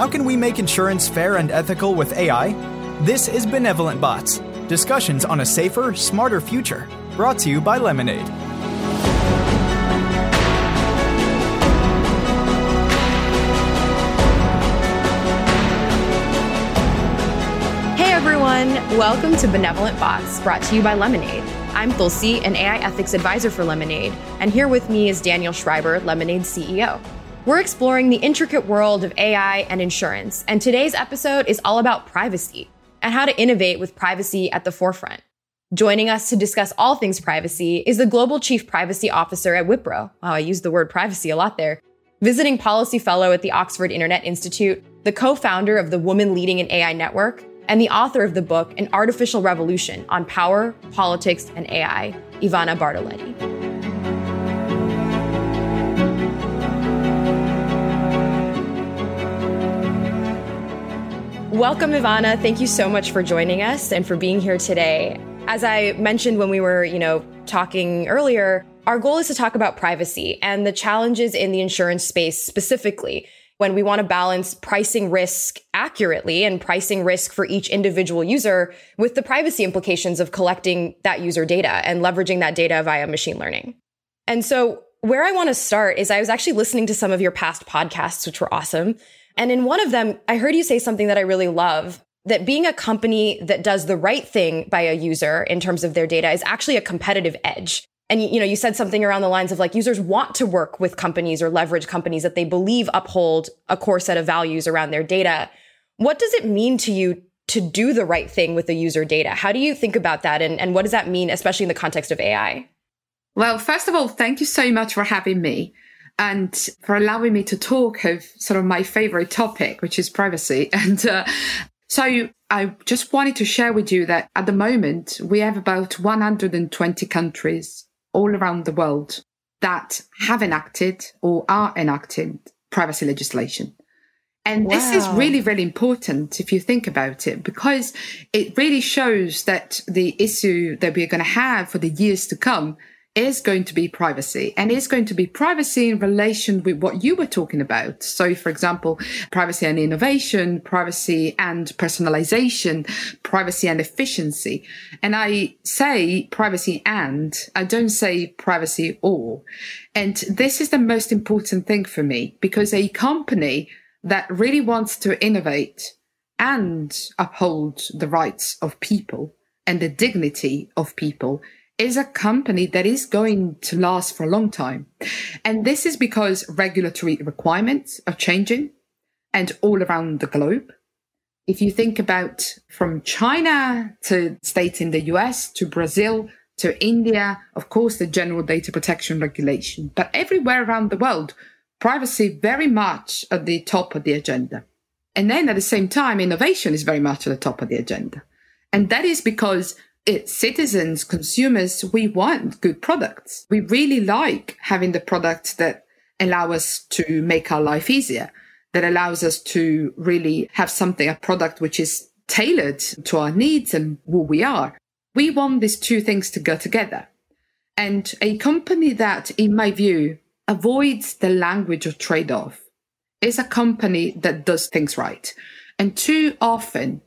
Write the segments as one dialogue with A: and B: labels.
A: How can we make insurance fair and ethical with AI? This is Benevolent Bots discussions on a safer, smarter future. Brought to you by Lemonade.
B: Hey everyone, welcome to Benevolent Bots, brought to you by Lemonade. I'm Tulsee, an AI ethics advisor for Lemonade, and here with me is Daniel Schreiber, Lemonade CEO. We're exploring the intricate world of AI and insurance, and today's episode is all about privacy and how to innovate with privacy at the forefront. Joining us to discuss all things privacy is the Global Chief Privacy Officer at Wipro. Wow, I used the word privacy a lot there. Visiting policy fellow at the Oxford Internet Institute, the co-founder of the Women Leading in AI Network, and the author of the book, An Artificial Revolution on Power, Politics, and AI, Ivana Bartoletti. Welcome, Ivana. Thank you so much for joining us and for being here today. As I mentioned when we were, you know, talking earlier, our goal is to talk about privacy and the challenges in the insurance space specifically when we want to balance pricing risk accurately and pricing risk for each individual user with the privacy implications of collecting that user data and leveraging that data via machine learning. And so where I want to start is I was actually listening to some of your past podcasts, which were awesome. And in one of them, I heard you say something that I really love that being a company that does the right thing by a user in terms of their data is actually a competitive edge. And you know, you said something around the lines of like users want to work with companies or leverage companies that they believe uphold a core set of values around their data. What does it mean to you to do the right thing with the user data? How do you think about that? And, and what does that mean, especially in the context of AI?
C: Well, first of all, thank you so much for having me and for allowing me to talk of sort of my favorite topic, which is privacy. And uh, so I just wanted to share with you that at the moment, we have about 120 countries all around the world that have enacted or are enacting privacy legislation. And wow. this is really, really important if you think about it, because it really shows that the issue that we're going to have for the years to come is going to be privacy and is going to be privacy in relation with what you were talking about. So, for example, privacy and innovation, privacy and personalization, privacy and efficiency. And I say privacy and I don't say privacy or. And this is the most important thing for me because a company that really wants to innovate and uphold the rights of people and the dignity of people is a company that is going to last for a long time. And this is because regulatory requirements are changing and all around the globe. If you think about from China to states in the US to Brazil to India, of course, the general data protection regulation, but everywhere around the world, privacy very much at the top of the agenda. And then at the same time, innovation is very much at the top of the agenda. And that is because citizens, consumers, we want good products. We really like having the products that allow us to make our life easier, that allows us to really have something, a product which is tailored to our needs and who we are. We want these two things to go together. And a company that, in my view, avoids the language of trade off is a company that does things right. And too often,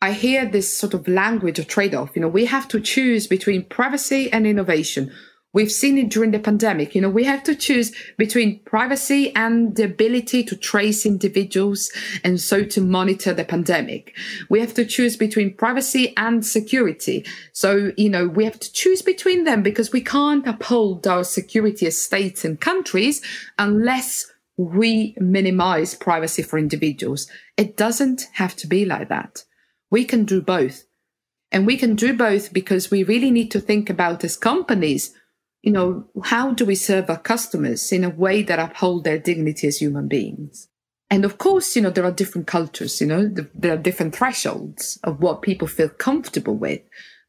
C: I hear this sort of language of trade off. You know, we have to choose between privacy and innovation. We've seen it during the pandemic. You know, we have to choose between privacy and the ability to trace individuals and so to monitor the pandemic. We have to choose between privacy and security. So, you know, we have to choose between them because we can't uphold our security as states and countries unless we minimize privacy for individuals. It doesn't have to be like that. We can do both. And we can do both because we really need to think about as companies, you know, how do we serve our customers in a way that uphold their dignity as human beings? And of course, you know, there are different cultures, you know, there are different thresholds of what people feel comfortable with.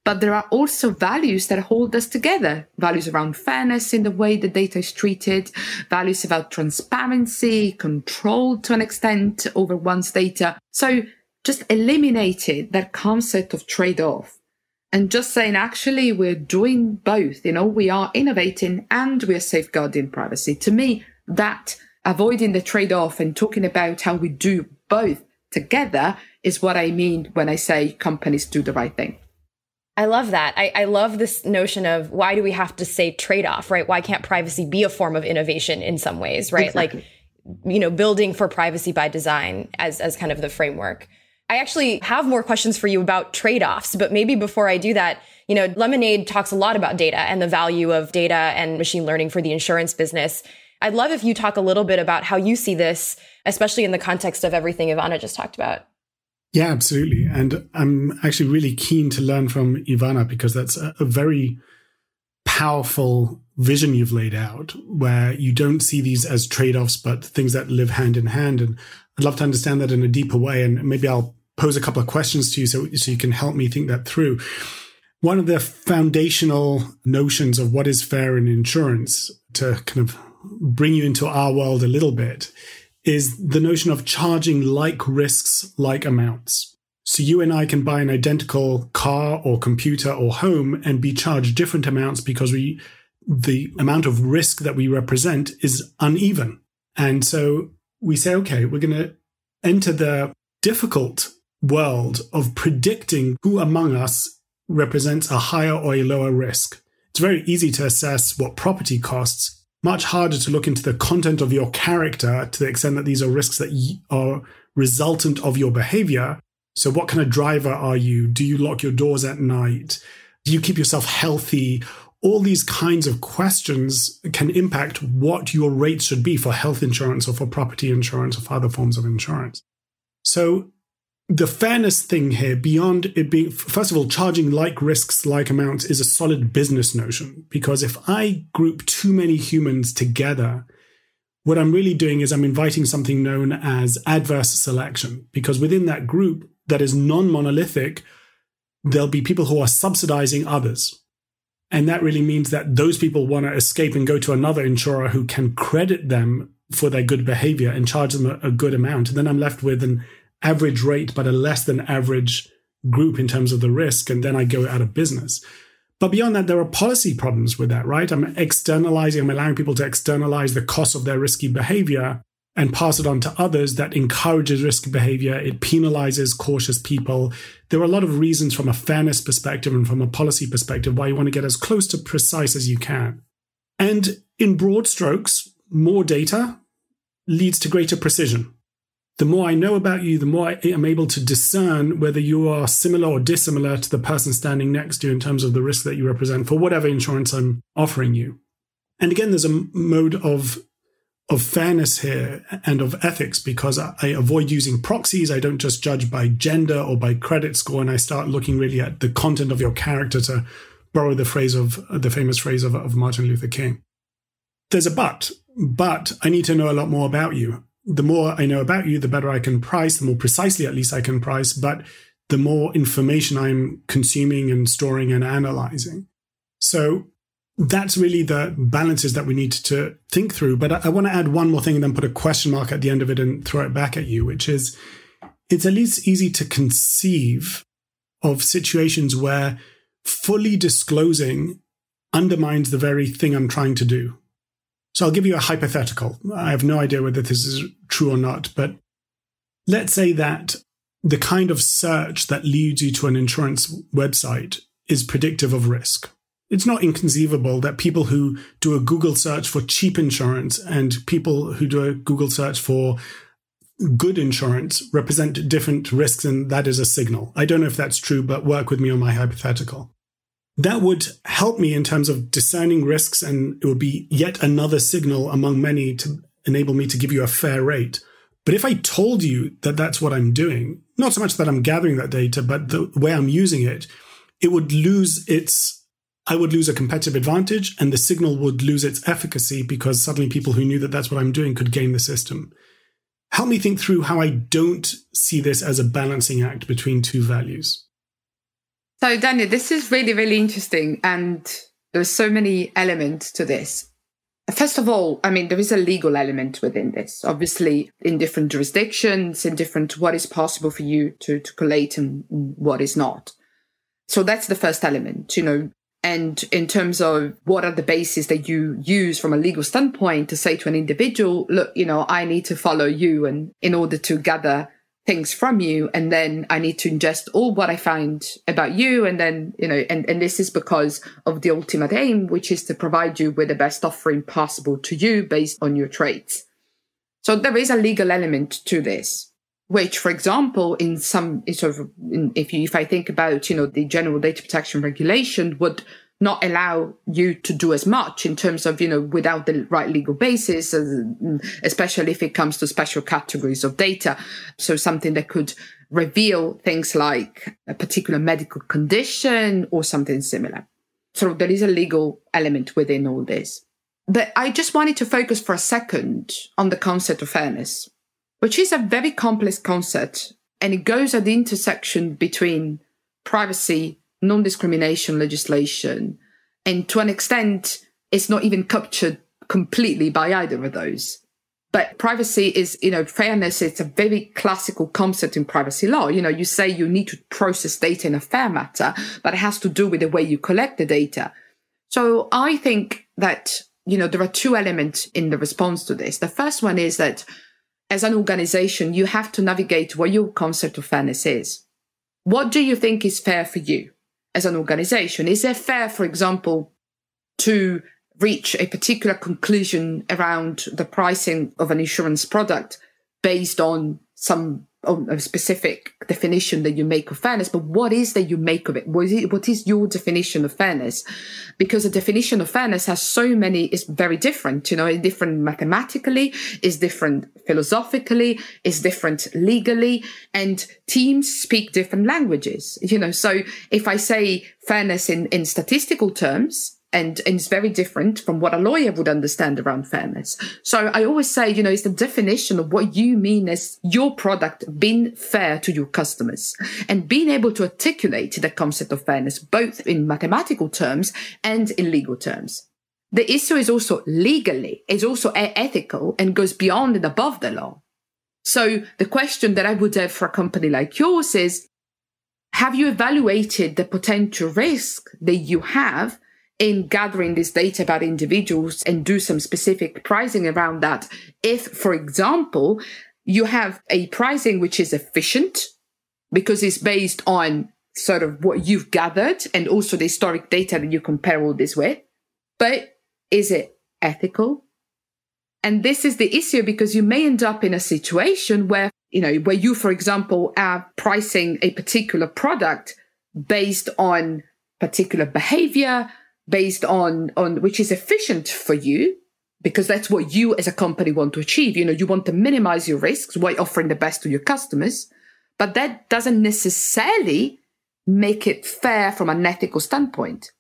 C: But there are also values that hold us together. Values around fairness in the way the data is treated, values about transparency, control to an extent over one's data. So just eliminated that concept of trade off and just saying, actually, we're doing both. You know, we are innovating and we're safeguarding privacy. To me, that avoiding the trade off and talking about how we do both together is what I mean when I say companies do the right thing.
B: I love that. I, I, love this notion of why do we have to say trade off, right? Why can't privacy be a form of innovation in some ways, right? Exactly. Like, you know, building for privacy by design as, as kind of the framework. I actually have more questions for you about trade offs, but maybe before I do that, you know, Lemonade talks a lot about data and the value of data and machine learning for the insurance business. I'd love if you talk a little bit about how you see this, especially in the context of everything Ivana just talked about.
D: Yeah, absolutely. And I'm actually really keen to learn from Ivana because that's a, very powerful vision you've laid out where you don't see these as trade offs, but things that live hand in hand. And I'd love to understand that in a deeper way. And maybe I'll pose a couple of questions to you so, so you can help me think that through. One of the foundational notions of what is fair in insurance to kind of bring you into our world a little bit is the notion of charging like risks, like amounts. So you and I can buy an identical car or computer or home and be charged different amounts because we, the amount of risk that we represent is uneven. And so we say, okay, we're going to enter the difficult world of predicting who among us represents a higher or a lower risk. It's very easy to assess what property costs much harder to look into the content of your character to the extent that these are risks that are resultant of your behavior. So, what kind of driver are you? Do you lock your doors at night? Do you keep yourself healthy? All these kinds of questions can impact what your rates should be for health insurance or for property insurance or for other forms of insurance. So, the fairness thing here, beyond it being, first of all, charging like risks, like amounts is a solid business notion. Because if I group too many humans together, what I'm really doing is I'm inviting something known as adverse selection. Because within that group that is non monolithic, there'll be people who are subsidizing others. And that really means that those people want to escape and go to another insurer who can credit them for their good behavior and charge them a, a good amount. And then I'm left with an average rate, but a less than average group in terms of the risk, and then I go out of business. But beyond that, there are policy problems with that, right? I'm externalizing, I'm allowing people to externalize the cost of their risky behavior and pass it on to others that encourages risky behavior. It penalizes cautious people. There are a lot of reasons from a fairness perspective and from a policy perspective why you want to get as close to precise as you can. And in broad strokes, more data leads to greater precision the more I know about you, the more I am able to discern whether you are similar or dissimilar to the person standing next to you in terms of the risk that you represent for whatever insurance I'm offering you. And again, there's a mode of of fairness here and of ethics because I avoid using proxies. I don't just judge by gender or by credit score, and I start looking really at the content of your character to borrow the phrase of the famous phrase of, of Martin Luther King. There's a but, but I need to know a lot more about you the more I know about you, the better I can price, the more precisely at least I can price, but the more information I'm consuming and storing and analyzing. So that's really the balances that we need to think through. But I, I want to add one more thing and then put a question mark at the end of it and throw it back at you, which is it's at least easy to conceive of situations where fully disclosing undermines the very thing I'm trying to do. So I'll give you a hypothetical. I have no idea whether this is true or not, but let's say that the kind of search that leads you to an insurance website is predictive of risk. It's not inconceivable that people who do a Google search for cheap insurance and people who do a Google search for good insurance represent different risks, and that is a signal. I don't know if that's true, but work with me on my hypothetical that would help me in terms of discerning risks and it would be yet another signal among many to enable me to give you a fair rate. But if I told you that that's what I'm doing, not so much that I'm gathering that data, but the way I'm using it, it would lose its, I would lose a competitive advantage and the signal would lose its efficacy because suddenly people who knew that that's what I'm doing could game the system. Help me think through how I don't see this as a balancing act between two values.
C: So, Daniel, this is really, really interesting. And there's so many elements to this. First of all, I mean, there is a legal element within this. Obviously, in different jurisdictions, in different what is possible for you to, to collate and what is not. So that's the first element, you know. And in terms of what are the bases that you use from a legal standpoint to say to an individual, look, you know, I need to follow you and in order to gather things from you and then I need to ingest all what I find about you and then you know and, and this is because of the ultimate aim which is to provide you with the best offering possible to you based on your traits. So there is a legal element to this which for example in some sort of in, if you if I think about you know the general data protection regulation would not allow you to do as much in terms of, you know, without the right legal basis, mm, especially if it comes to special categories of data. So something that could reveal things like a particular medical condition or something similar. So there is a legal element within all this. But I just wanted to focus for a second on the concept of fairness, which is a very complex concept and it goes at the intersection between privacy non discrimination legislation. And to an extent, it's not even captured completely by either of those. But privacy is, you know, fairness, it's a very classical concept in privacy law. You know, you say you need to process data in a fair matter, but it has to do with the way you collect the data. So I think that, you know, there are two elements in the response to this. The first one is that as an organization, you have to navigate what your concept of fairness is. What do you think is fair for you? As an organization? Is it fair, for example, to reach a particular conclusion around the pricing of an insurance product based on some a specific definition that you make of fairness, but what is that you make of it? What is, it, what is your definition of fairness? Because the definition of fairness has so many, is very different, you know, it's different mathematically, is different philosophically, is different legally, and teams speak different languages, you know. So if I say fairness in, in statistical terms, and, and it's very different from what a lawyer would understand around fairness. So I always say, you know, it's the definition of what you mean as your product being fair to your customers and being able to articulate the concept of fairness, both in mathematical terms and in legal terms. The issue is also legally, is also ethical and goes beyond and above the law. So the question that I would have for a company like yours is, have you evaluated the potential risk that you have in gathering this data about individuals and do some specific pricing around that. If, for example, you have a pricing which is efficient because it's based on sort of what you've gathered and also the historic data that you compare all this with. But is it ethical? And this is the issue because you may end up in a situation where, you know, where you, for example, are pricing a particular product based on particular behavior, based on on which is efficient for you because that's what you as a company want to achieve. You know you want to minimize your risks while offering the best to your customers but that doesn't necessarily make it fair from an ethical standpoint.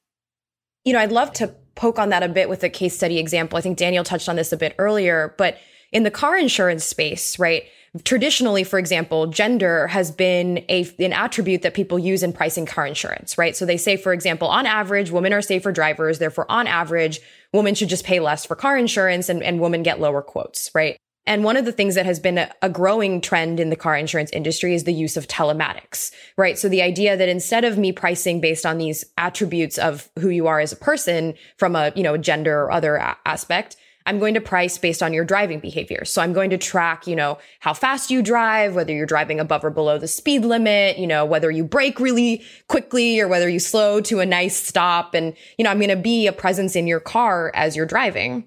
B: You know i'd love to poke on that a bit with a case study example. I think daniel touched on this a bit earlier but in the car insurance space right traditionally, for example, gender has been a, an attribute that people use in pricing car insurance, right? So they say, for example, on average, women are safer drivers. Therefore, on average, women should just pay less for car insurance and, and women get lower quotes, right? And one of the things that has been a, a, growing trend in the car insurance industry is the use of telematics, right? So the idea that instead of me pricing based on these attributes of who you are as a person from a, you know, gender or other a- aspect, I'm going to price based on your driving behavior. So I'm going to track, you know, how fast you drive, whether you're driving above or below the speed limit, you know, whether you brake really quickly or whether you slow to a nice stop. And, you know, I'm going to be a presence in your car as you're driving.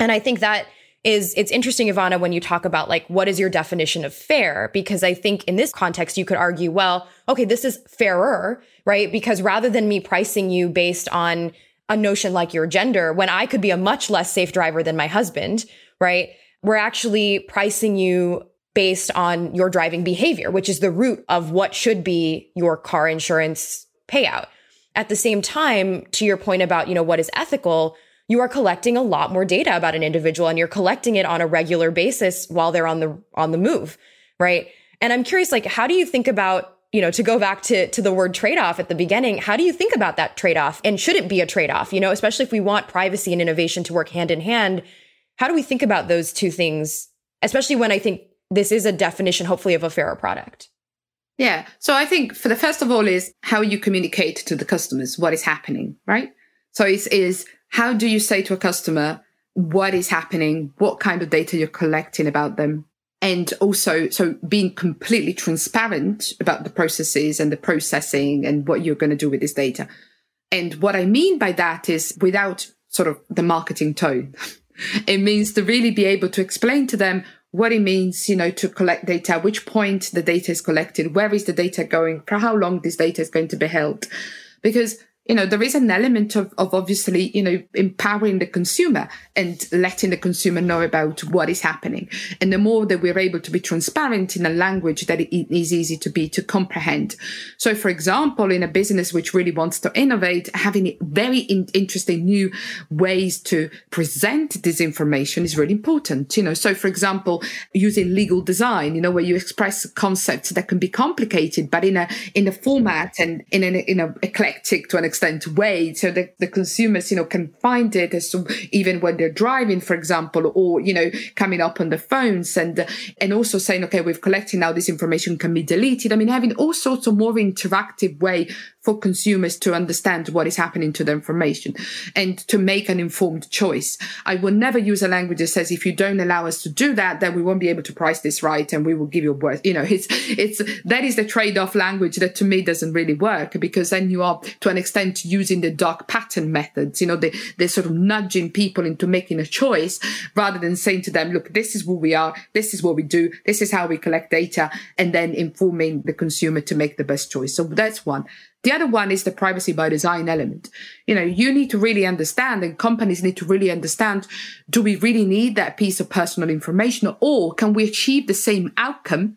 B: And I think that is it's interesting, Ivana, when you talk about like, what is your definition of fair? Because I think in this context, you could argue, well, okay, this is fairer, right? Because rather than me pricing you based on a notion like your gender when I could be a much less safe driver than my husband, right? We're actually pricing you based on your driving behavior, which is the root of what should be your car insurance payout. At the same time, to your point about, you know, what is ethical, you are collecting a lot more data about an individual and you're collecting it on a regular basis while they're on the on the move, right? And I'm curious like how do you think about you know, to go back to, to the word trade off at the beginning, how do you think about that trade off? And should it be a trade off? You know, especially if we want privacy and innovation to work hand in hand, how do we think about those two things? Especially when I think this is a definition, hopefully, of a fairer product.
C: Yeah. So I think for the first of all is how you communicate to the customers what is happening, right? So is is how do you say to a customer what is happening, what kind of data you're collecting about them, and also so being completely transparent about the processes and the processing and what you're going to do with this data. And what I mean by that is without sort of the marketing tone. it means to really be able to explain to them what it means, you know, to collect data, which point the data is collected, where is the data going, for how long this data is going to be held. Because you know, there is an element of, of obviously, you know, empowering the consumer and letting the consumer know about what is happening. And the more that we're able to be transparent in a language that it is easy to be to comprehend. So, for example, in a business which really wants to innovate, having very in- interesting new ways to present this information is really important. You know, so for example, using legal design, you know, where you express concepts that can be complicated, but in a in a format and in an in a eclectic to an way so that the consumers, you know, can find it as to, even when they're driving, for example, or, you know, coming up on the phones and, and also saying, okay, we've collected now this information can be deleted. I mean, having all sorts of more interactive way for consumers to understand what is happening to the information and to make an informed choice. I will never use a language that says if you don't allow us to do that, then we won't be able to price this right and we will give you word. You know, it's it's that is the trade-off language that to me doesn't really work because then you are to an extent using the dark pattern methods, you know, they they're sort of nudging people into making a choice rather than saying to them, look, this is who we are, this is what we do, this is how we collect data, and then informing the consumer to make the best choice. So that's one. The other one is the privacy by design element. You know, you need to really understand and companies need to really understand, do we really need that piece of personal information or can we achieve the same outcome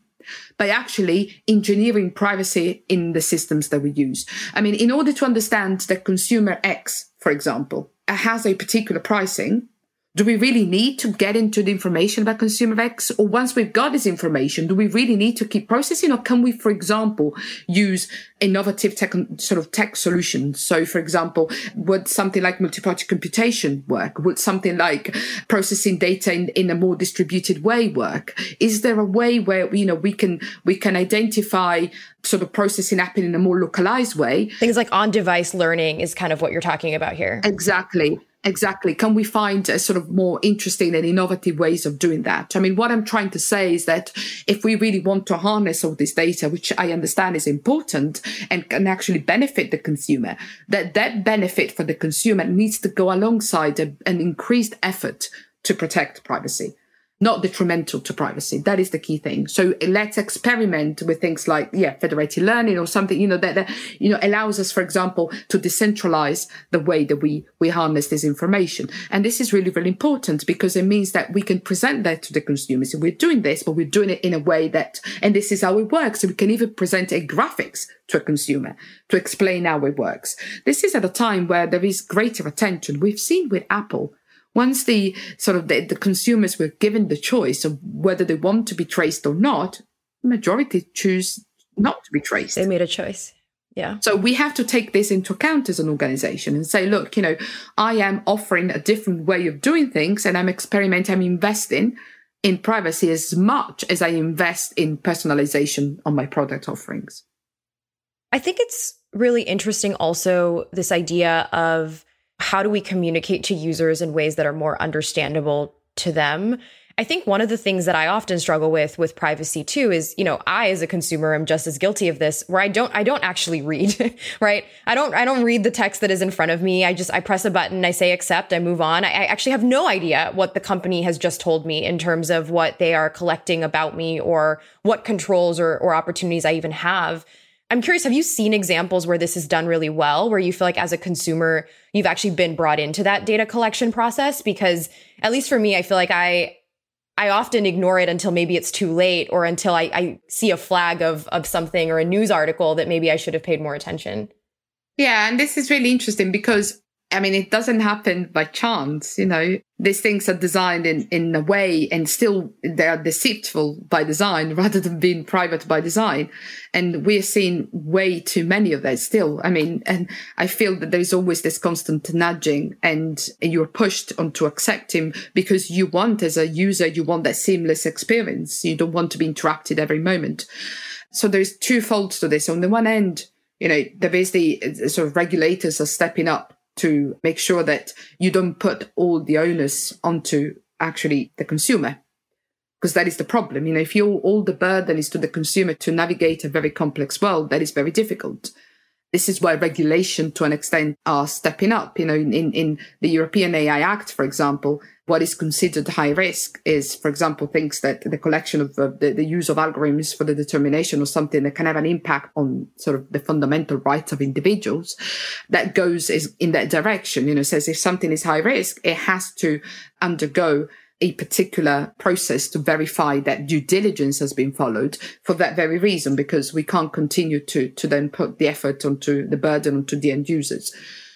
C: by actually engineering privacy in the systems that we use? I mean, in order to understand that consumer X, for example, has a particular pricing, do we really need to get into the information about consumer X? Or once we've got this information, do we really need to keep processing? Or can we, for example, use innovative tech, sort of tech solutions? So, for example, would something like multi-party computation work? Would something like processing data in, in a more distributed way work? Is there a way where, you know, we can, we can identify sort of processing happening in a more localized way?
B: Things like on-device learning is kind of what you're talking about here.
C: Exactly. Exactly. Can we find a sort of more interesting and innovative ways of doing that? I mean, what I'm trying to say is that if we really want to harness all this data, which I understand is important and can actually benefit the consumer, that that benefit for the consumer needs to go alongside a, an increased effort to protect privacy not detrimental to privacy. That is the key thing. So let's experiment with things like, yeah, federated learning or something, you know, that, that, you know, allows us, for example, to decentralize the way that we, we harness this information. And this is really, really important because it means that we can present that to the consumers. We're doing this, but we're doing it in a way that, and this is how it works. So we can even present a graphics to a consumer to explain how it works. This is at a time where there is greater attention. We've seen with Apple once the sort of the, the consumers were given the choice of whether they want to be traced or not, majority choose not to be traced.
B: They made a choice. Yeah.
C: So we have to take this into account as an organization and say, look, you know, I am offering a different way of doing things and I'm experimenting, I'm investing in privacy as much as I invest in personalization on my product offerings.
B: I think it's really interesting also this idea of how do we communicate to users in ways that are more understandable to them? I think one of the things that I often struggle with with privacy too is, you know, I as a consumer am just as guilty of this where I don't I don't actually read, right? I don't I don't read the text that is in front of me. I just I press a button, I say accept, I move on. I, I actually have no idea what the company has just told me in terms of what they are collecting about me or what controls or, or opportunities I even have. I'm curious, have you seen examples where this is done really well, where you feel like as a consumer, you've actually been brought into that data collection process? Because at least for me, I feel like I, I often ignore it until maybe it's too late or until I, I see a flag of, of something or a news article that maybe I should have paid more attention.
C: Yeah. And this is really interesting because I mean, it doesn't happen by chance, you know. These things are designed in, in a way and still they are deceitful by design rather than being private by design. And we're seeing way too many of that still. I mean, and I feel that there's always this constant nudging and you're pushed onto accepting because you want as a user, you want that seamless experience. You don't want to be interrupted every moment. So there's two folds to this. On the one end, you know, there is the uh, sort of regulators are stepping up to make sure that you don't put all the onus onto actually the consumer. because that is the problem. You know, if you all the burden is to the consumer to navigate a very complex world, that is very difficult. This is why regulation to an extent are stepping up. You know, in, in, in the European AI Act, for example, what is considered high risk is, for example, things that the collection of uh, the, the use of algorithms for the determination of something that can have an impact on sort of the fundamental rights of individuals that goes is in that direction. You know, says if something is high risk, it has to undergo a particular process to verify that due diligence has been followed for that very reason, because we can't continue to, to then put the effort onto the burden onto the end users.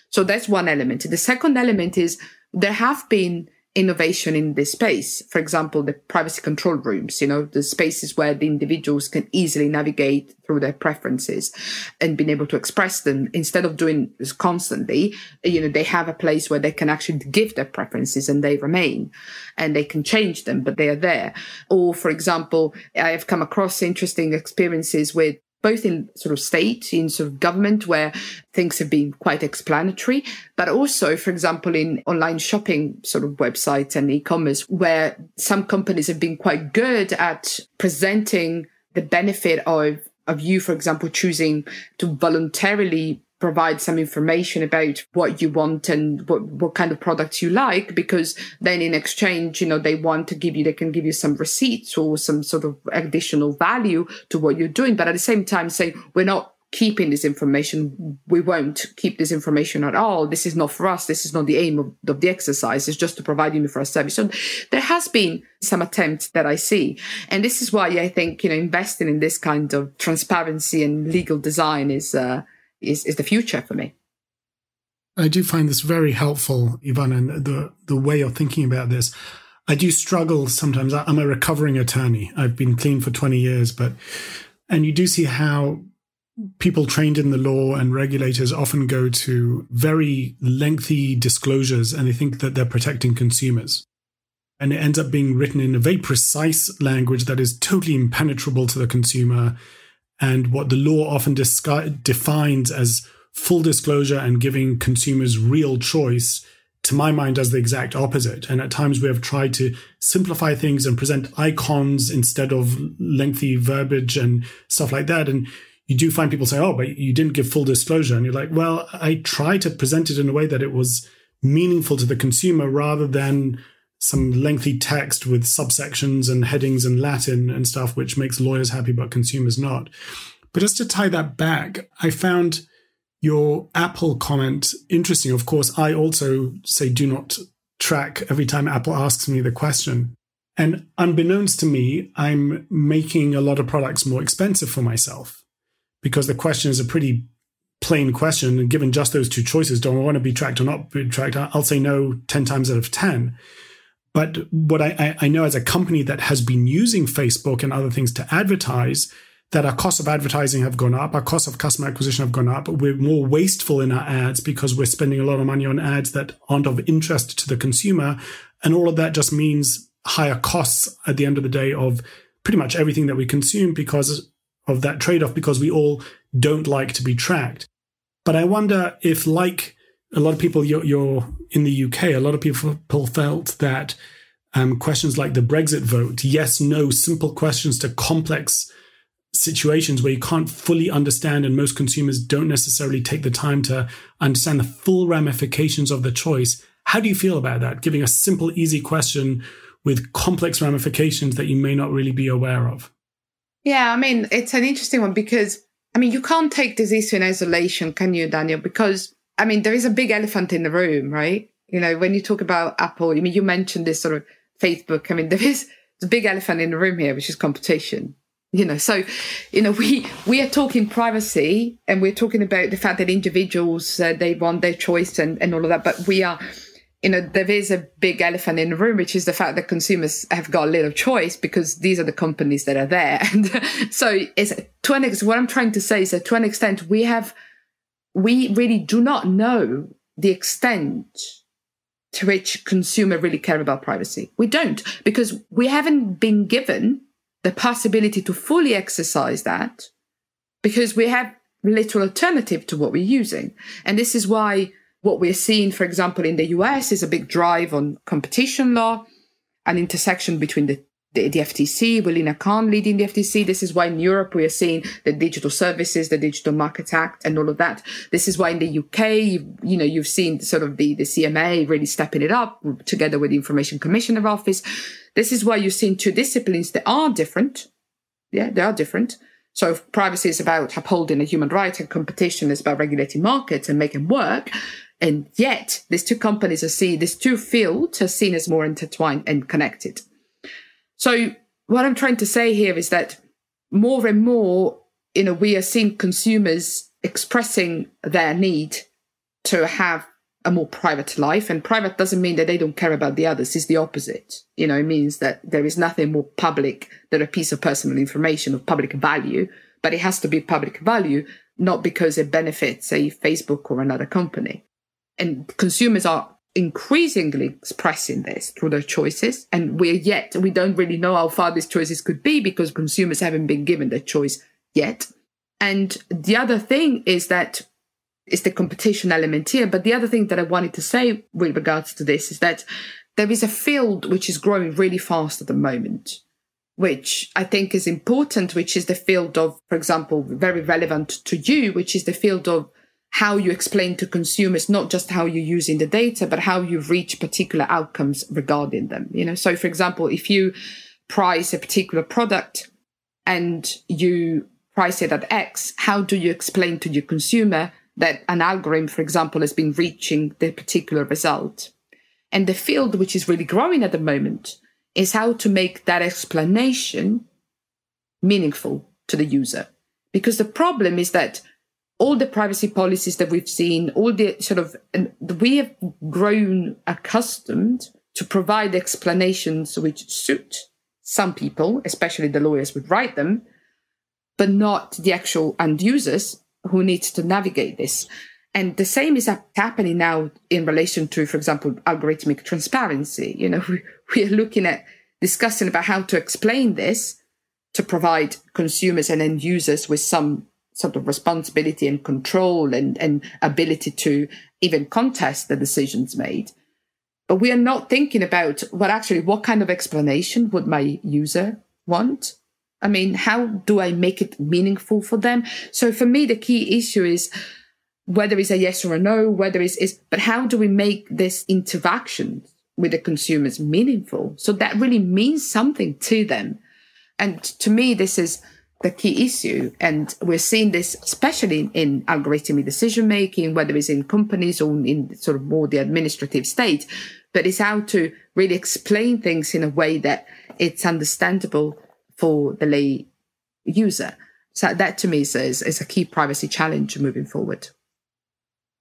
C: So that's one element. The second element is there have been innovation in this space. For example, the privacy control rooms, you know, the spaces where the individuals can easily navigate through their preferences and being able to express them instead of doing this constantly, you know, they have a place where they can actually give their preferences and they remain and they can change them, but they are there. Or, for example, I have come across interesting experiences with both in sort of state, in sort of government, where things have been quite explanatory, but also, for example, in online shopping sort of websites and e-commerce, where some companies have been quite good at presenting the benefit of of you, for example, choosing to voluntarily provide some information about what you want and what, what kind of products you like because then in exchange you know they want to give you they can give you some receipts or some sort of additional value to what you're doing. But at the same time say we're not keeping this information. We won't keep this information at all. This is not for us. This is not the aim of, of the exercise. It's just to provide you for a service. So there has been some attempt that i see. And this is why i think you know investing in this kind of transparency and legal design is uh, is, is the future for me.
D: I do find this very helpful, Ivana, and the, the way you're thinking about this. I do struggle sometimes. I'm a recovering attorney. I've been clean for 20 years, but, and you do see how people trained in the law and regulators often go to very lengthy disclosures and they think that they're protecting consumers. And it ends up being written in a very precise language that is totally impenetrable to the consumer and what the law often defines as full disclosure and giving consumers real choice to my mind does the exact opposite. And at times we have tried to simplify things and present icons instead of lengthy verbiage and stuff like that. And you do find people say oh but you didn't give full disclosure. And you're like well i tried to present it in a way that it was meaningful to the consumer rather than some lengthy text with subsections and headings and Latin and stuff, which makes lawyers happy but consumers not. But just to tie that back, I found your Apple comment interesting. Of course, I also say do not track every time Apple asks me the question. And unbeknownst to me, I'm making a lot of products more expensive for myself because the question is a pretty plain question. And given just those two choices, do I want to be tracked or not be tracked? I'll say no 10 times out of 10. But what I, I know as a company that has been using Facebook and other things to advertise, that our costs of advertising have gone up, our costs of customer acquisition have gone up. We're more wasteful in our ads because we're spending a lot of money on ads that aren't of interest to the consumer. And all of that just means higher costs at the end of the day of pretty much everything that we consume because of that trade off, because we all don't like to be tracked. But I wonder if, like a lot of people you're, you're in the UK, a lot of people felt that um, questions like the Brexit vote, yes, no, simple questions to complex situations where you can't fully understand, and most consumers don't necessarily take the time to understand the full ramifications of the choice. How do you feel about that? Giving a simple, easy question with complex ramifications that you may not really be aware of.
C: Yeah, I mean, it's an interesting one because, I mean, you can't take this issue in isolation, can you, Daniel? Because I mean, there is a big elephant in the room, right? You know, when you talk about Apple, I mean, you mentioned this sort of Facebook. I mean, there is a big elephant in the room here, which is competition. You know, so you know, we we are talking privacy, and we're talking about the fact that individuals uh, they want their choice and and all of that, but we are you know, there is a big elephant in the room, which is the fact that consumers have got little choice because these are the companies that are there. And so it's to an extent, what I'm trying to say is that to an extent, we have we really do not know the extent to which consumer really care about privacy. We don't because we haven't been given the possibility to fully exercise that because we have little alternative to what we're using. And this is why what we're seeing, for example, in the US is a big drive on competition law, an intersection between the the, the FTC, Wilina Khan leading the FTC. This is why in Europe we are seeing the digital services, the Digital Market Act, and all of that. This is why in the UK, you, you know, you've seen sort of the, the CMA really stepping it up together with the Information Commissioner Office. This is why you've seen two disciplines that are different. Yeah, they are different. So privacy is about upholding a human right and competition is about regulating markets and making work. And yet these two companies are seen, these two fields are seen as more intertwined and connected. So what I'm trying to say here is that more and more, you know, we are seeing consumers expressing their need to have a more private life. And private doesn't mean that they don't care about the others. It's the opposite. You know, it means that there is nothing more public than a piece of personal information of public value, but it has to be public value, not because it benefits, say, Facebook or another company. And consumers are increasingly expressing this through their choices. And we're yet, we don't really know how far these choices could be because consumers haven't been given the choice yet. And the other thing is that it's the competition element here. But the other thing that I wanted to say with regards to this is that there is a field which is growing really fast at the moment, which I think is important, which is the field of, for example, very relevant to you, which is the field of how you explain to consumers not just how you're using the data, but how you reach particular outcomes regarding them. You know, so for example, if you price a particular product and you price it at X, how do you explain to your consumer that an algorithm, for example, has been reaching the particular result? And the field which is really growing at the moment is how to make that explanation meaningful to the user. Because the problem is that all the privacy policies that we've seen, all the sort of, we have grown accustomed to provide explanations which suit some people, especially the lawyers would write them, but not the actual end users who need to navigate this. And the same is happening now in relation to, for example, algorithmic transparency. You know, we, we are looking at discussing about how to explain this to provide consumers and end users with some sort of responsibility and control and, and ability to even contest the decisions made. But we are not thinking about what actually, what kind of explanation would my user want? I mean, how do I make it meaningful for them? So for me, the key issue is whether it's a yes or a no, whether it's, is, but how do we make this interaction with the consumers meaningful? So that really means something to them. And to me, this is, the key issue. And we're seeing this especially in algorithmic decision making, whether it's in companies or in sort of more the administrative state, but it's how to really explain things in a way that it's understandable for the lay user. So that to me is, is, is a key privacy challenge moving forward.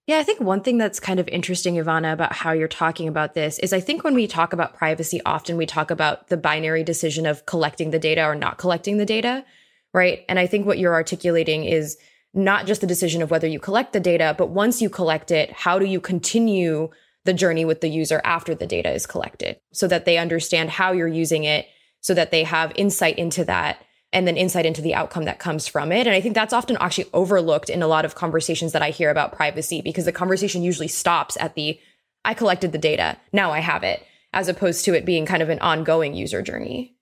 B: Yeah, I think one thing that's kind of interesting, Ivana, about how you're talking about this is I think when we talk about privacy, often we talk about the binary decision of collecting the data or not collecting the data right? And I think what you're articulating is not just the decision of whether you collect the data, but once you collect it, how do you continue the journey with the user after the data is collected so that they understand how you're using it, so that they have insight into that and then insight into the outcome that comes from it. And I think that's often actually overlooked in a lot of conversations that I hear about privacy because the conversation usually stops at the I collected the data, now I have it, as opposed to it being kind of an ongoing user journey.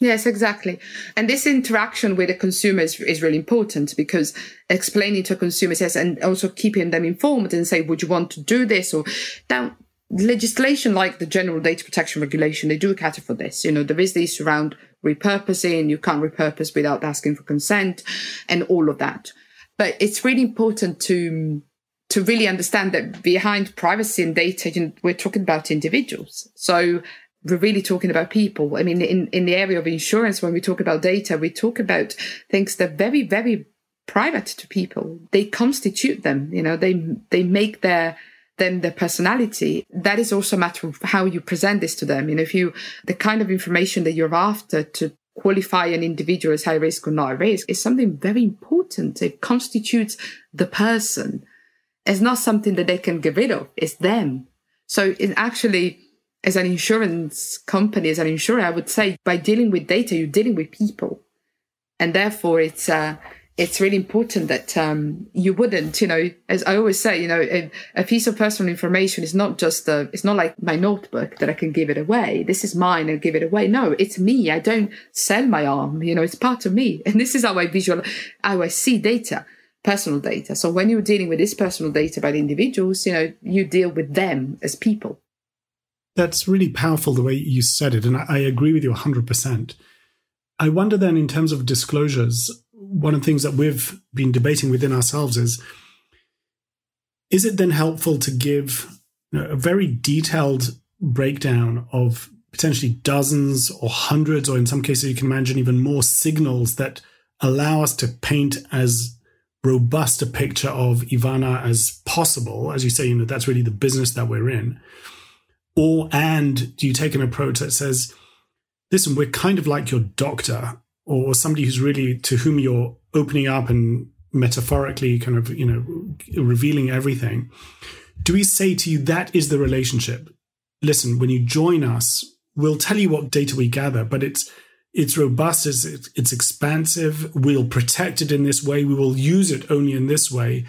C: Yes, exactly. And this interaction with the consumer is, is really important because explaining to consumers, yes, and also keeping them informed and say, would you want to do this? Or now legislation like the general data protection regulation, they do cater for this. You know, there is this around repurposing, you can't repurpose without asking for consent and all of that. But it's really important to, to really understand that behind privacy and data, you know, we're talking about individuals. So we're really talking about people. I mean, in, in the area of insurance, when we talk about data, we talk about things that are very, very private to people. They constitute them, you know, they, they make their, them their personality. That is also a matter of how you present this to them. You know, if you, the kind of information that you're after to qualify an individual as high risk or not risk is something very important. It constitutes the person. It's not something that they can get rid of. It's them. So it actually, as an insurance company, as an insurer, I would say by dealing with data, you're dealing with people. And therefore it's, uh, it's really important that um, you wouldn't, you know, as I always say, you know, a, a, piece of personal information is not just a, it's not like my notebook that I can give it away. This is mine and give it away. No, it's me. I don't sell my arm. You know, it's part of me. And this is how I visual, how I see data, personal data. So when you're dealing with this personal data by the individuals, you know, you deal with them as people.
D: That's really powerful the way you said it. And I, I agree with you 100%. I wonder then, in terms of disclosures, one of the things that we've been debating within ourselves is is it then helpful to give a very detailed breakdown of potentially dozens or hundreds, or in some cases, you can imagine even more signals that allow us to paint as robust a picture of Ivana as possible? As you say, you know, that's really the business that we're in. Or, and do you take an approach that says, listen, we're kind of like your doctor or somebody who's really to whom you're opening up and metaphorically kind of you know revealing everything do we say to you that is the relationship. Listen when you join us we'll tell you what data we gather but it's it's robust it's, it's expansive. We'll protect it in this way. We will use it only in this way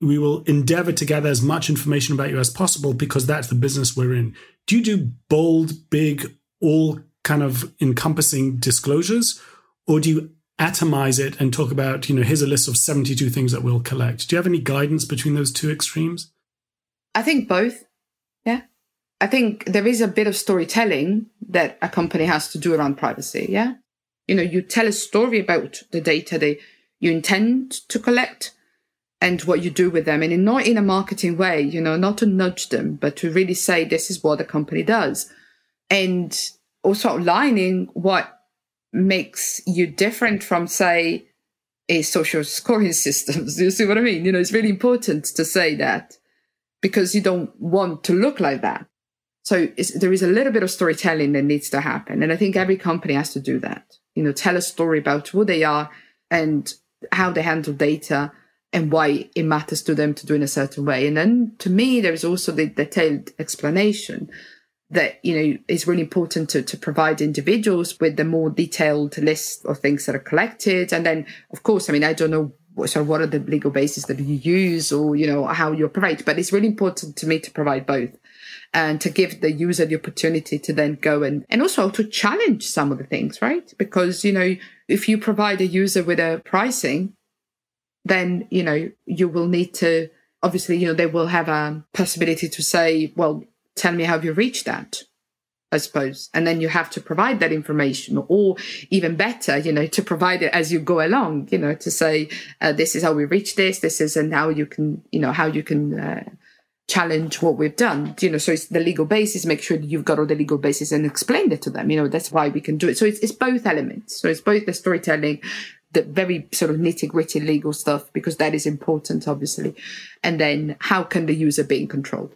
D: we will endeavor to gather as much information about you as possible because that's the business we're in do you do bold big all kind of encompassing disclosures or do you atomize it and talk about, you know, here's a list of 72 things that we'll collect? Do you have any guidance between those two extremes?
C: I think both. Yeah. I think there is a bit of storytelling that a company has to do around privacy. Yeah. You know, you tell a story about the data that you intend to collect and what you do with them. And in, not in a marketing way, you know, not to nudge them, but to really say this is what the company does. And also outlining what makes you different from, say, a social scoring system. Do you see what I mean? You know, it's really important to say that because you don't want to look like that. So there is a little bit of storytelling that needs to happen. And I think every company has to do that. You know, tell a story about who they are and how they handle data and why it matters to them to do in a certain way. And then to me, there's also the detailed explanation that you know is really important to, to provide individuals with the more detailed list of things that are collected and then of course i mean i don't know what, so what are the legal bases that you use or you know how you operate but it's really important to me to provide both and to give the user the opportunity to then go and and also to challenge some of the things right because you know if you provide a user with a pricing then you know you will need to obviously you know they will have a possibility to say well tell me how you reached that I suppose. And then you have to provide that information, or even better, you know, to provide it as you go along, you know, to say, uh, this is how we reach this, this is, and how you can, you know, how you can uh, challenge what we've done, you know, so it's the legal basis, make sure that you've got all the legal basis and explain it to them, you know, that's why we can do it. So it's, it's both elements. So it's both the storytelling, the very sort of nitty gritty legal stuff, because that is important, obviously. And then how can the user be in control?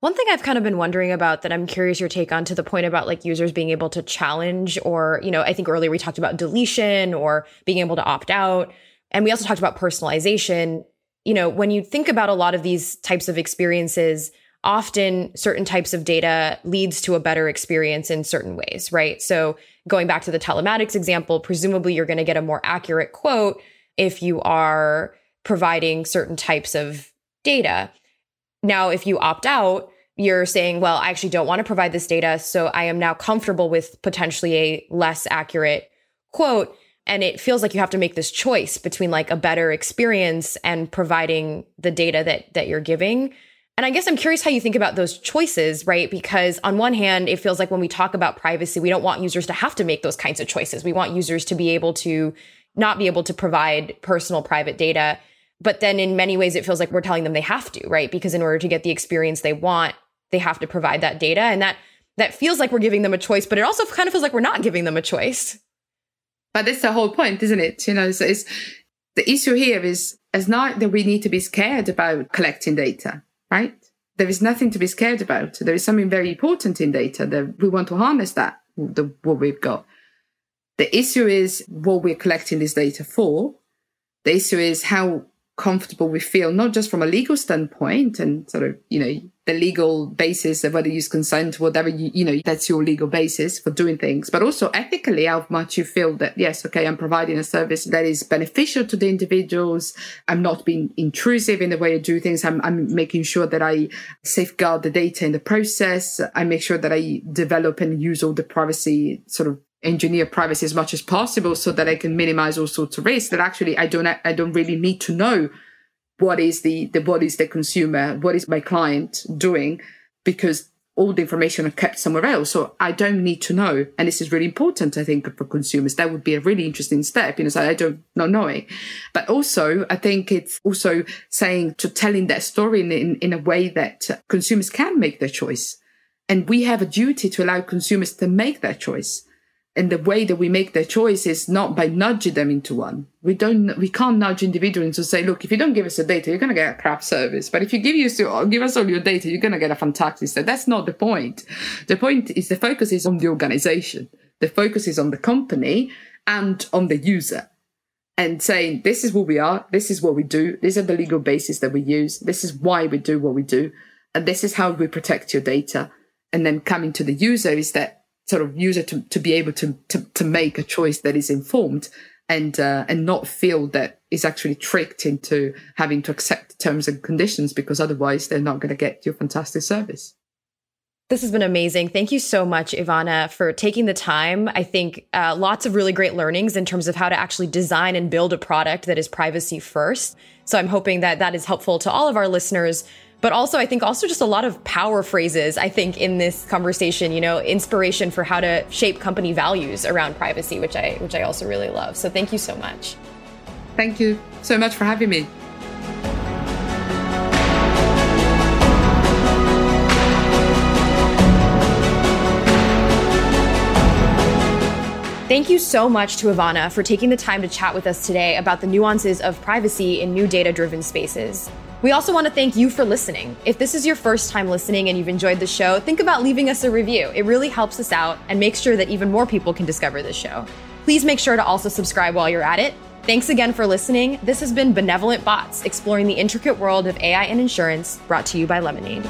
B: One thing I've kind of been wondering about that I'm curious your take on to the point about like users being able to challenge or, you know, I think earlier we talked about deletion or being able to opt out. And we also talked about personalization. You know, when you think about a lot of these types of experiences, often certain types of data leads to a better experience in certain ways, right? So going back to the telematics example, presumably you're going to get a more accurate quote if you are providing certain types of data. Now, if you opt out, you're saying, well, I actually don't want to provide this data. So I am now comfortable with potentially a less accurate quote. And it feels like you have to make this choice between like a better experience and providing the data that, that you're giving. And I guess I'm curious how you think about those choices, right? Because on one hand, it feels like when we talk about privacy, we don't want users to have to make those kinds of choices. We want users to be able to not be able to provide personal private data. But then in many ways, it feels like we're telling them they have to, right? Because in order to get the experience they want, they have to provide that data and that that feels like we're giving them a choice but it also kind of feels like we're not giving them a choice
C: but that's the whole point isn't it you know so it's the issue here is is not that we need to be scared about collecting data right? There is nothing to be scared about. There is something very important in data that we want to harness that the, what we've got. The issue is what we're collecting this data for. The issue is how comfortable we feel, not just from a legal standpoint and sort of, you know, the legal basis of whether you use consent, whatever you, you know, that's your legal basis for doing things, but also ethically how much you feel that, yes, okay, I'm providing a service that is beneficial to the individuals. I'm not being intrusive in the way I do things. I'm, I'm making sure that I safeguard the data in the process. I make sure that I develop and use all the privacy sort of engineer privacy as much as possible so that I can minimize all sorts of risks that actually I don't I don't really need to know what is the, the what is the consumer, what is my client doing, because all the information are kept somewhere else. So I don't need to know. And this is really important, I think, for consumers. That would be a really interesting step, you know, so I don't know knowing. But also, I think it's also saying to telling that story in, in, in a way that consumers can make their choice. And we have a duty to allow consumers to make that choice and the way that we make their choice is not by nudging them into one. We don't, we can't nudge individuals to say, look, if you don't give us the data, you're going to get a crap service. But if you give us, give us all your data, you're going to get a fantastic service. That's not the point. The point is the focus is on the organization. The focus is on the company and on the user and saying, this is what we are. This is what we do. These are the legal basis that we use. This is why we do what we do. And this is how we protect your data. And then coming to the user is that sort of user to, to be able to, to, to make a choice that is informed and uh, and not feel that is actually tricked into having to accept terms and conditions because otherwise they're not going to get your fantastic service.
B: This has been amazing. Thank you so much, Ivana, for taking the time. I think uh, lots of really great learnings in terms of how to actually design and build a product that is privacy first. So I'm hoping that that is helpful to all of our listeners but also I think also just a lot of power phrases I think in this conversation, you know, inspiration for how to shape company values around privacy, which I which I also really love. So thank you so much.
C: Thank you so much for having me.
B: Thank you so much to Ivana for taking the time to chat with us today about the nuances of privacy in new data driven spaces. We also want to thank you for listening. If this is your first time listening and you've enjoyed the show, think about leaving us a review. It really helps us out and makes sure that even more people can discover this show. Please make sure to also subscribe while you're at it. Thanks again for listening. This has been Benevolent Bots, exploring the intricate world of AI and insurance, brought to you by Lemonade.